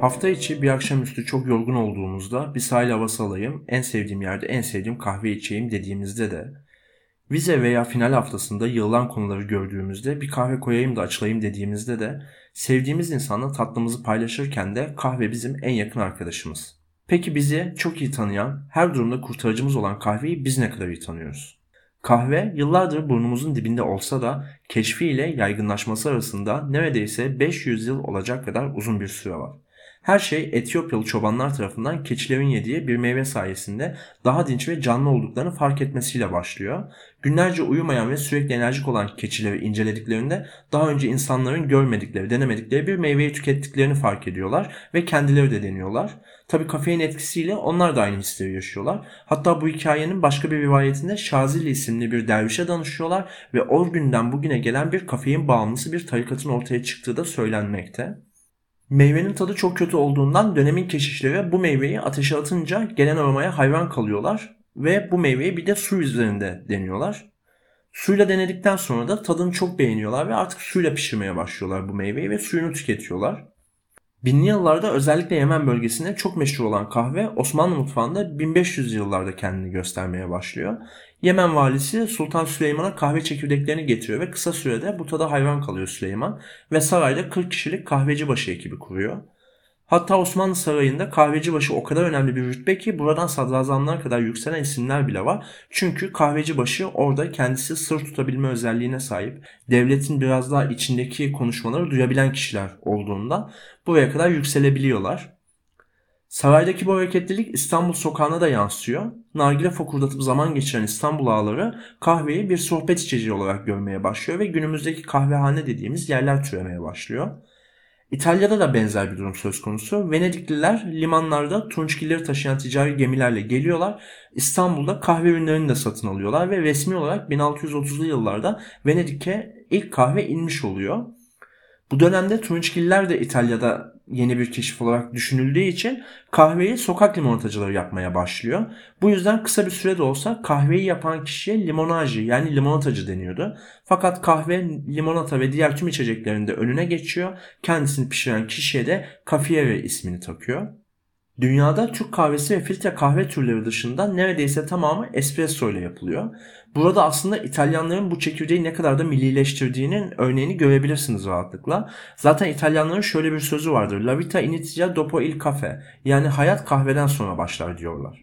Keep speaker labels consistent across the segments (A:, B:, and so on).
A: Hafta içi bir akşamüstü çok yorgun olduğumuzda bir sahil havası alayım, en sevdiğim yerde en sevdiğim kahve içeyim dediğimizde de vize veya final haftasında yığılan konuları gördüğümüzde bir kahve koyayım da açılayım dediğimizde de sevdiğimiz insanla tatlımızı paylaşırken de kahve bizim en yakın arkadaşımız. Peki bizi çok iyi tanıyan, her durumda kurtarıcımız olan kahveyi biz ne kadar iyi tanıyoruz? Kahve yıllardır burnumuzun dibinde olsa da keşfi ile yaygınlaşması arasında neredeyse 500 yıl olacak kadar uzun bir süre var. Her şey Etiyopyalı çobanlar tarafından keçilerin yediği bir meyve sayesinde daha dinç ve canlı olduklarını fark etmesiyle başlıyor. Günlerce uyumayan ve sürekli enerjik olan keçileri incelediklerinde daha önce insanların görmedikleri, denemedikleri bir meyveyi tükettiklerini fark ediyorlar ve kendileri de deniyorlar. Tabi kafein etkisiyle onlar da aynı hisleri yaşıyorlar. Hatta bu hikayenin başka bir rivayetinde Şazili isimli bir dervişe danışıyorlar ve o günden bugüne gelen bir kafein bağımlısı bir tarikatın ortaya çıktığı da söylenmekte. Meyvenin tadı çok kötü olduğundan dönemin keşişleri bu meyveyi ateşe atınca gelen aromaya hayran kalıyorlar ve bu meyveyi bir de su üzerinde deniyorlar. Suyla denedikten sonra da tadını çok beğeniyorlar ve artık suyla pişirmeye başlıyorlar bu meyveyi ve suyunu tüketiyorlar. Binli yıllarda özellikle Yemen bölgesinde çok meşhur olan kahve Osmanlı mutfağında 1500 yıllarda kendini göstermeye başlıyor. Yemen valisi Sultan Süleyman'a kahve çekirdeklerini getiriyor ve kısa sürede bu tada hayran kalıyor Süleyman ve sarayda 40 kişilik kahveci başı ekibi kuruyor. Hatta Osmanlı Sarayı'nda kahveci başı o kadar önemli bir rütbe ki buradan sadrazamlar kadar yükselen isimler bile var. Çünkü kahveci başı orada kendisi sır tutabilme özelliğine sahip, devletin biraz daha içindeki konuşmaları duyabilen kişiler olduğunda buraya kadar yükselebiliyorlar. Saraydaki bu hareketlilik İstanbul sokağına da yansıyor. Nargile fokurdatıp zaman geçiren İstanbul ağları kahveyi bir sohbet içeceği olarak görmeye başlıyor ve günümüzdeki kahvehane dediğimiz yerler türemeye başlıyor. İtalya'da da benzer bir durum söz konusu. Venedikliler limanlarda tunçgilleri taşıyan ticari gemilerle geliyorlar. İstanbul'da kahve ürünlerini de satın alıyorlar ve resmi olarak 1630'lu yıllarda Venedik'e ilk kahve inmiş oluyor. Bu dönemde Tunçgiller de İtalya'da yeni bir keşif olarak düşünüldüğü için kahveyi sokak limonatacıları yapmaya başlıyor. Bu yüzden kısa bir sürede olsa kahveyi yapan kişiye limonacı yani limonatacı deniyordu. Fakat kahve, limonata ve diğer tüm içeceklerinde önüne geçiyor. Kendisini pişiren kişiye de kafiere ismini takıyor. Dünyada Türk kahvesi ve filtre kahve türleri dışında neredeyse tamamı espresso ile yapılıyor. Burada aslında İtalyanların bu çekirdeği ne kadar da millileştirdiğinin örneğini görebilirsiniz rahatlıkla. Zaten İtalyanların şöyle bir sözü vardır. La vita inizia dopo il caffè. Yani hayat kahveden sonra başlar diyorlar.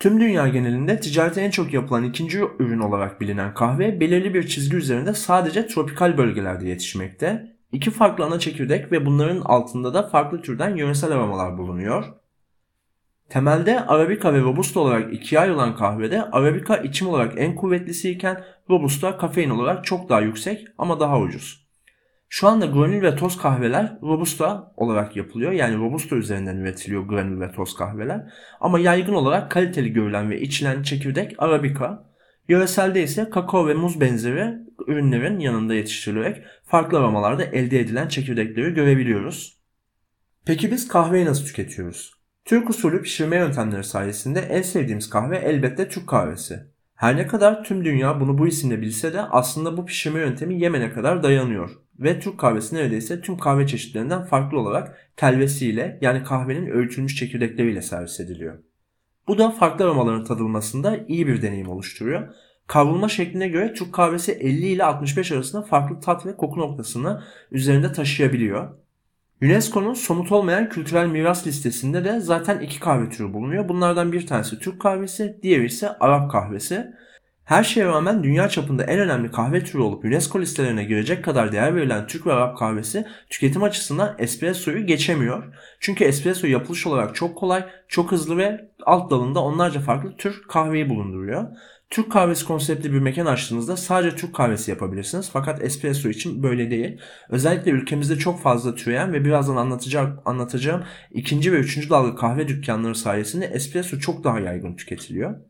A: Tüm dünya genelinde ticarete en çok yapılan ikinci ürün olarak bilinen kahve belirli bir çizgi üzerinde sadece tropikal bölgelerde yetişmekte İki farklı ana çekirdek ve bunların altında da farklı türden yöresel aromalar bulunuyor. Temelde Arabica ve Robusta olarak ikiye ayrılan kahvede Arabica içim olarak en kuvvetlisi iken Robusta kafein olarak çok daha yüksek ama daha ucuz. Şu anda granül ve toz kahveler Robusta olarak yapılıyor. Yani Robusta üzerinden üretiliyor granül ve toz kahveler. Ama yaygın olarak kaliteli görülen ve içilen çekirdek Arabica. Yöreselde ise kakao ve muz benzeri ürünlerin yanında yetiştirilerek farklı aromalarda elde edilen çekirdekleri görebiliyoruz. Peki biz kahveyi nasıl tüketiyoruz? Türk usulü pişirme yöntemleri sayesinde en sevdiğimiz kahve elbette Türk kahvesi. Her ne kadar tüm dünya bunu bu isimle bilse de aslında bu pişirme yöntemi Yemen'e kadar dayanıyor. Ve Türk kahvesi neredeyse tüm kahve çeşitlerinden farklı olarak telvesiyle yani kahvenin öğütülmüş çekirdekleriyle servis ediliyor. Bu da farklı aromaların tadılmasında iyi bir deneyim oluşturuyor Kavrulma şekline göre Türk kahvesi 50 ile 65 arasında farklı tat ve koku noktasını üzerinde taşıyabiliyor. UNESCO'nun somut olmayan kültürel miras listesinde de zaten iki kahve türü bulunuyor. Bunlardan bir tanesi Türk kahvesi, diğeri ise Arap kahvesi. Her şeye rağmen dünya çapında en önemli kahve türü olup UNESCO listelerine girecek kadar değer verilen Türk ve Arap kahvesi tüketim açısından espressoyu geçemiyor. Çünkü espresso yapılış olarak çok kolay, çok hızlı ve alt dalında onlarca farklı tür kahveyi bulunduruyor. Türk kahvesi konseptli bir mekan açtığınızda sadece Türk kahvesi yapabilirsiniz. Fakat espresso için böyle değil. Özellikle ülkemizde çok fazla türeyen ve birazdan anlatacağım, anlatacağım ikinci ve üçüncü dalga kahve dükkanları sayesinde espresso çok daha yaygın tüketiliyor.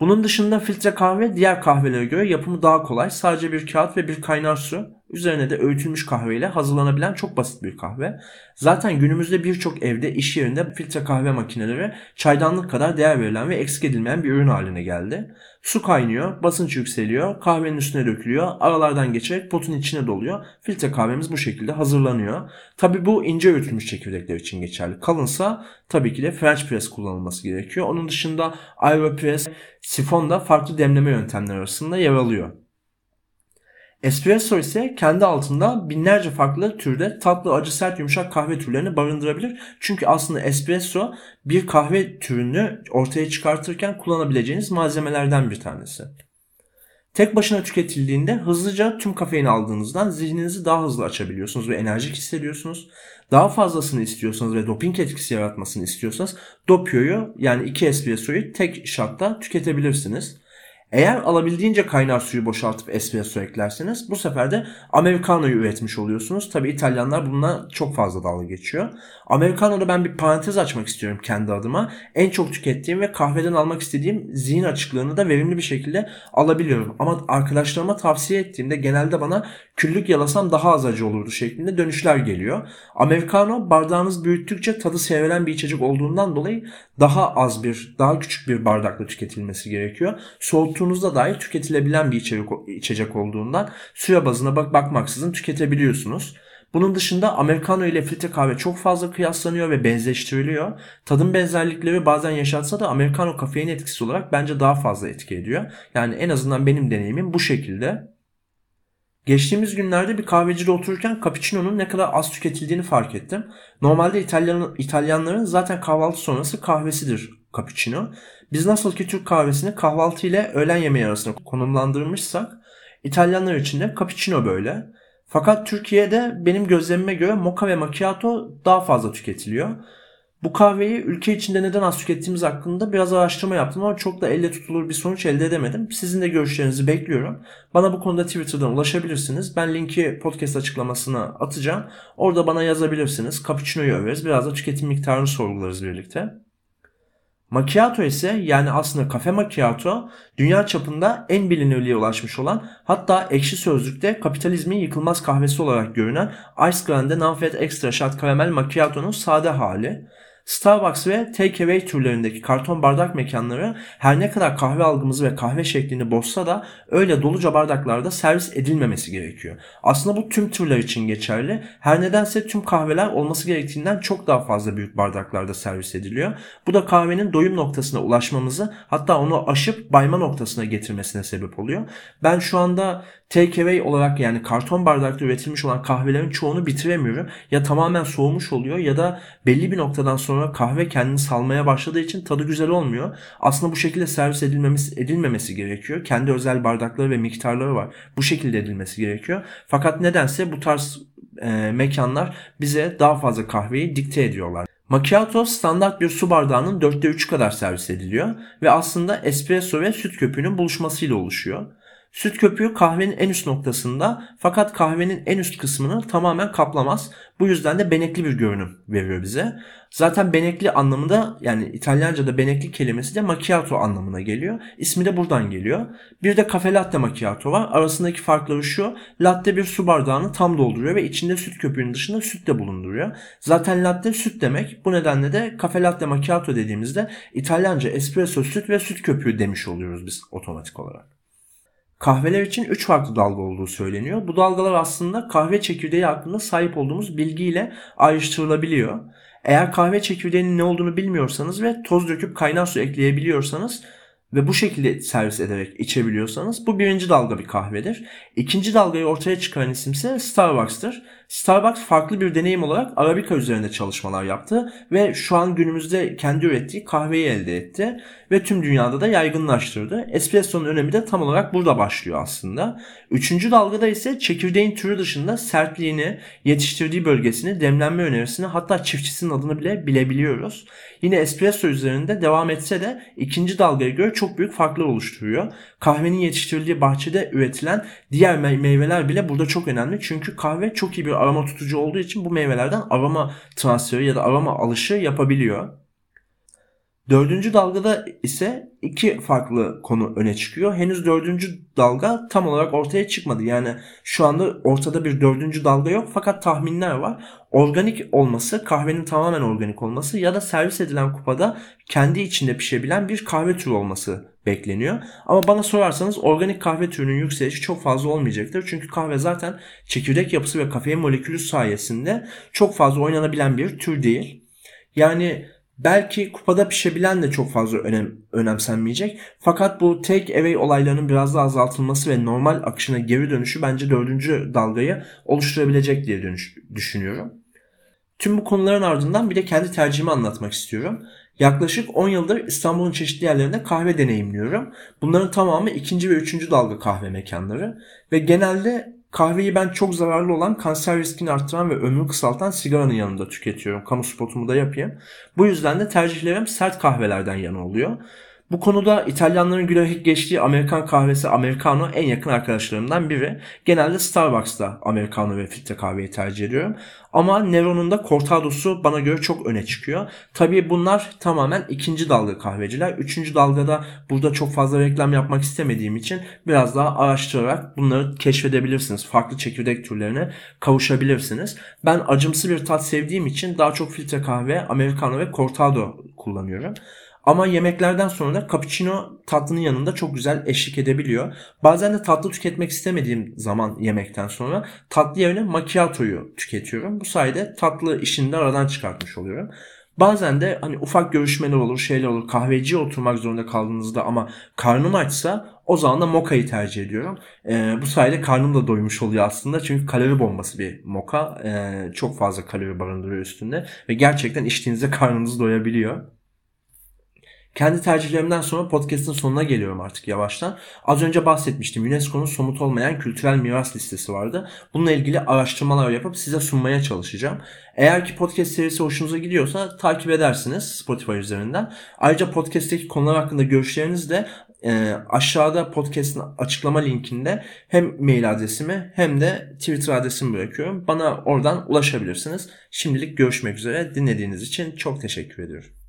A: Bunun dışında filtre kahve diğer kahvelere göre yapımı daha kolay. Sadece bir kağıt ve bir kaynar su Üzerine de öğütülmüş kahveyle hazırlanabilen çok basit bir kahve. Zaten günümüzde birçok evde, iş yerinde filtre kahve makineleri çaydanlık kadar değer verilen ve eksik edilmeyen bir ürün haline geldi. Su kaynıyor, basınç yükseliyor, kahvenin üstüne dökülüyor, aralardan geçerek potun içine doluyor. Filtre kahvemiz bu şekilde hazırlanıyor. Tabi bu ince öğütülmüş çekirdekler için geçerli. Kalınsa tabii ki de French press kullanılması gerekiyor. Onun dışında Aeropress, sifon da farklı demleme yöntemleri arasında yer alıyor. Espresso ise kendi altında binlerce farklı türde tatlı, acı, sert, yumuşak kahve türlerini barındırabilir. Çünkü aslında espresso bir kahve türünü ortaya çıkartırken kullanabileceğiniz malzemelerden bir tanesi. Tek başına tüketildiğinde hızlıca tüm kafeini aldığınızdan zihninizi daha hızlı açabiliyorsunuz ve enerjik hissediyorsunuz. Daha fazlasını istiyorsanız ve doping etkisi yaratmasını istiyorsanız dopioyu yani iki espressoyu tek şatta tüketebilirsiniz. Eğer alabildiğince kaynar suyu boşaltıp espresso eklerseniz bu sefer de Americano'yu üretmiş oluyorsunuz. Tabi İtalyanlar bununla çok fazla dalga geçiyor. Americano'da ben bir parantez açmak istiyorum kendi adıma. En çok tükettiğim ve kahveden almak istediğim zihin açıklığını da verimli bir şekilde alabiliyorum. Ama arkadaşlarıma tavsiye ettiğimde genelde bana küllük yalasam daha az acı olurdu şeklinde dönüşler geliyor. Americano bardağınız büyüttükçe tadı sevilen bir içecek olduğundan dolayı daha az bir, daha küçük bir bardakla tüketilmesi gerekiyor. Soğuttuğunuzda dahi tüketilebilen bir içecek, içecek olduğundan süre bazına bak bakmaksızın tüketebiliyorsunuz. Bunun dışında Americano ile filtre kahve çok fazla kıyaslanıyor ve benzeştiriliyor. Tadım benzerlikleri bazen yaşatsa da Americano kafein etkisi olarak bence daha fazla etki ediyor. Yani en azından benim deneyimim bu şekilde. Geçtiğimiz günlerde bir kahvecide otururken cappuccino'nun ne kadar az tüketildiğini fark ettim. Normalde İtalyan, İtalyanların zaten kahvaltı sonrası kahvesidir cappuccino. Biz nasıl ki Türk kahvesini kahvaltı ile öğlen yemeği arasında konumlandırmışsak İtalyanlar için de cappuccino böyle. Fakat Türkiye'de benim gözlemime göre mocha ve macchiato daha fazla tüketiliyor. Bu kahveyi ülke içinde neden az tükettiğimiz hakkında biraz araştırma yaptım ama çok da elle tutulur bir sonuç elde edemedim. Sizin de görüşlerinizi bekliyorum. Bana bu konuda Twitter'dan ulaşabilirsiniz. Ben linki podcast açıklamasına atacağım. Orada bana yazabilirsiniz. Cappuccino'yu överiz. Biraz da tüketim miktarını sorgularız birlikte. Macchiato ise yani aslında kafe macchiato dünya çapında en bilinirliğe ulaşmış olan hatta ekşi sözlükte kapitalizmin yıkılmaz kahvesi olarak görünen Ice Grande Nanfet Extra Shot Caramel Macchiato'nun sade hali. Starbucks ve takeaway türlerindeki karton bardak mekanları her ne kadar kahve algımızı ve kahve şeklini bozsa da öyle doluca bardaklarda servis edilmemesi gerekiyor. Aslında bu tüm türler için geçerli. Her nedense tüm kahveler olması gerektiğinden çok daha fazla büyük bardaklarda servis ediliyor. Bu da kahvenin doyum noktasına ulaşmamızı hatta onu aşıp bayma noktasına getirmesine sebep oluyor. Ben şu anda takeaway olarak yani karton bardakta üretilmiş olan kahvelerin çoğunu bitiremiyorum. Ya tamamen soğumuş oluyor ya da belli bir noktadan sonra kahve kendini salmaya başladığı için tadı güzel olmuyor. Aslında bu şekilde servis edilmemesi, edilmemesi gerekiyor. Kendi özel bardakları ve miktarları var. Bu şekilde edilmesi gerekiyor. Fakat nedense bu tarz e, mekanlar bize daha fazla kahveyi dikte ediyorlar. Macchiato standart bir su bardağının 4'te 3 kadar servis ediliyor ve aslında espresso ve süt köpüğünün buluşmasıyla oluşuyor. Süt köpüğü kahvenin en üst noktasında fakat kahvenin en üst kısmını tamamen kaplamaz. Bu yüzden de benekli bir görünüm veriyor bize. Zaten benekli anlamında yani İtalyanca'da benekli kelimesi de macchiato anlamına geliyor. İsmi de buradan geliyor. Bir de kafe latte macchiato var. Arasındaki farkları şu. Latte bir su bardağını tam dolduruyor ve içinde süt köpüğünün dışında süt de bulunduruyor. Zaten latte süt demek. Bu nedenle de kafe latte macchiato dediğimizde İtalyanca espresso süt ve süt köpüğü demiş oluyoruz biz otomatik olarak. Kahveler için 3 farklı dalga olduğu söyleniyor. Bu dalgalar aslında kahve çekirdeği hakkında sahip olduğumuz bilgiyle ayrıştırılabiliyor. Eğer kahve çekirdeğinin ne olduğunu bilmiyorsanız ve toz döküp kaynar su ekleyebiliyorsanız ve bu şekilde servis ederek içebiliyorsanız bu birinci dalga bir kahvedir. İkinci dalgayı ortaya çıkaran isim ise Starbucks'tır. Starbucks farklı bir deneyim olarak Arabica üzerinde çalışmalar yaptı ve şu an günümüzde kendi ürettiği kahveyi elde etti ve tüm dünyada da yaygınlaştırdı. Espresso'nun önemi de tam olarak burada başlıyor aslında. Üçüncü dalgada ise çekirdeğin türü dışında sertliğini, yetiştirdiği bölgesini, demlenme önerisini hatta çiftçisinin adını bile bilebiliyoruz. Yine espresso üzerinde devam etse de ikinci dalgaya göre çok büyük farklar oluşturuyor. Kahvenin yetiştirildiği bahçede üretilen diğer meyveler bile burada çok önemli. Çünkü kahve çok iyi bir aroma tutucu olduğu için bu meyvelerden aroma transferi ya da aroma alışı yapabiliyor. Dördüncü dalgada ise iki farklı konu öne çıkıyor. Henüz dördüncü dalga tam olarak ortaya çıkmadı. Yani şu anda ortada bir dördüncü dalga yok fakat tahminler var. Organik olması, kahvenin tamamen organik olması ya da servis edilen kupada kendi içinde pişebilen bir kahve türü olması bekleniyor. Ama bana sorarsanız organik kahve türünün yükselişi çok fazla olmayacaktır. Çünkü kahve zaten çekirdek yapısı ve kafein molekülü sayesinde çok fazla oynanabilen bir tür değil. Yani belki kupada pişebilen de çok fazla önem, önemsenmeyecek. Fakat bu take away olaylarının biraz daha azaltılması ve normal akışına geri dönüşü bence dördüncü dalgayı oluşturabilecek diye dönüş, düşünüyorum. Tüm bu konuların ardından bir de kendi tercihimi anlatmak istiyorum. Yaklaşık 10 yıldır İstanbul'un çeşitli yerlerinde kahve deneyimliyorum. Bunların tamamı ikinci ve üçüncü dalga kahve mekanları. Ve genelde kahveyi ben çok zararlı olan kanser riskini arttıran ve ömrü kısaltan sigaranın yanında tüketiyorum. Kamu spotumu da yapayım. Bu yüzden de tercihlerim sert kahvelerden yana oluyor. Bu konuda İtalyanların gülerek geçtiği Amerikan kahvesi Americano en yakın arkadaşlarımdan biri. Genelde Starbucks'ta Americano ve filtre kahveyi tercih ediyorum. Ama Nero'nun da Cortado'su bana göre çok öne çıkıyor. Tabii bunlar tamamen ikinci dalga kahveciler. Üçüncü dalgada burada çok fazla reklam yapmak istemediğim için biraz daha araştırarak bunları keşfedebilirsiniz. Farklı çekirdek türlerine kavuşabilirsiniz. Ben acımsı bir tat sevdiğim için daha çok filtre kahve, Americano ve Cortado kullanıyorum. Ama yemeklerden sonra da cappuccino tatlının yanında çok güzel eşlik edebiliyor. Bazen de tatlı tüketmek istemediğim zaman yemekten sonra tatlı yerine macchiato'yu tüketiyorum. Bu sayede tatlı işini de aradan çıkartmış oluyorum. Bazen de hani ufak görüşmeler olur, şeyler olur. Kahveciye oturmak zorunda kaldığınızda ama karnım açsa o zaman da moka'yı tercih ediyorum. Ee, bu sayede karnım da doymuş oluyor aslında. Çünkü kalori bombası bir moka. Ee, çok fazla kalori barındırıyor üstünde. Ve gerçekten içtiğinizde karnınız doyabiliyor. Kendi tercihlerimden sonra podcast'ın sonuna geliyorum artık yavaştan. Az önce bahsetmiştim. UNESCO'nun somut olmayan kültürel miras listesi vardı. Bununla ilgili araştırmalar yapıp size sunmaya çalışacağım. Eğer ki podcast serisi hoşunuza gidiyorsa takip edersiniz Spotify üzerinden. Ayrıca podcast'teki konular hakkında görüşleriniz de e, aşağıda podcast'ın açıklama linkinde hem mail adresimi hem de Twitter adresimi bırakıyorum. Bana oradan ulaşabilirsiniz. Şimdilik görüşmek üzere. Dinlediğiniz için çok teşekkür ediyorum.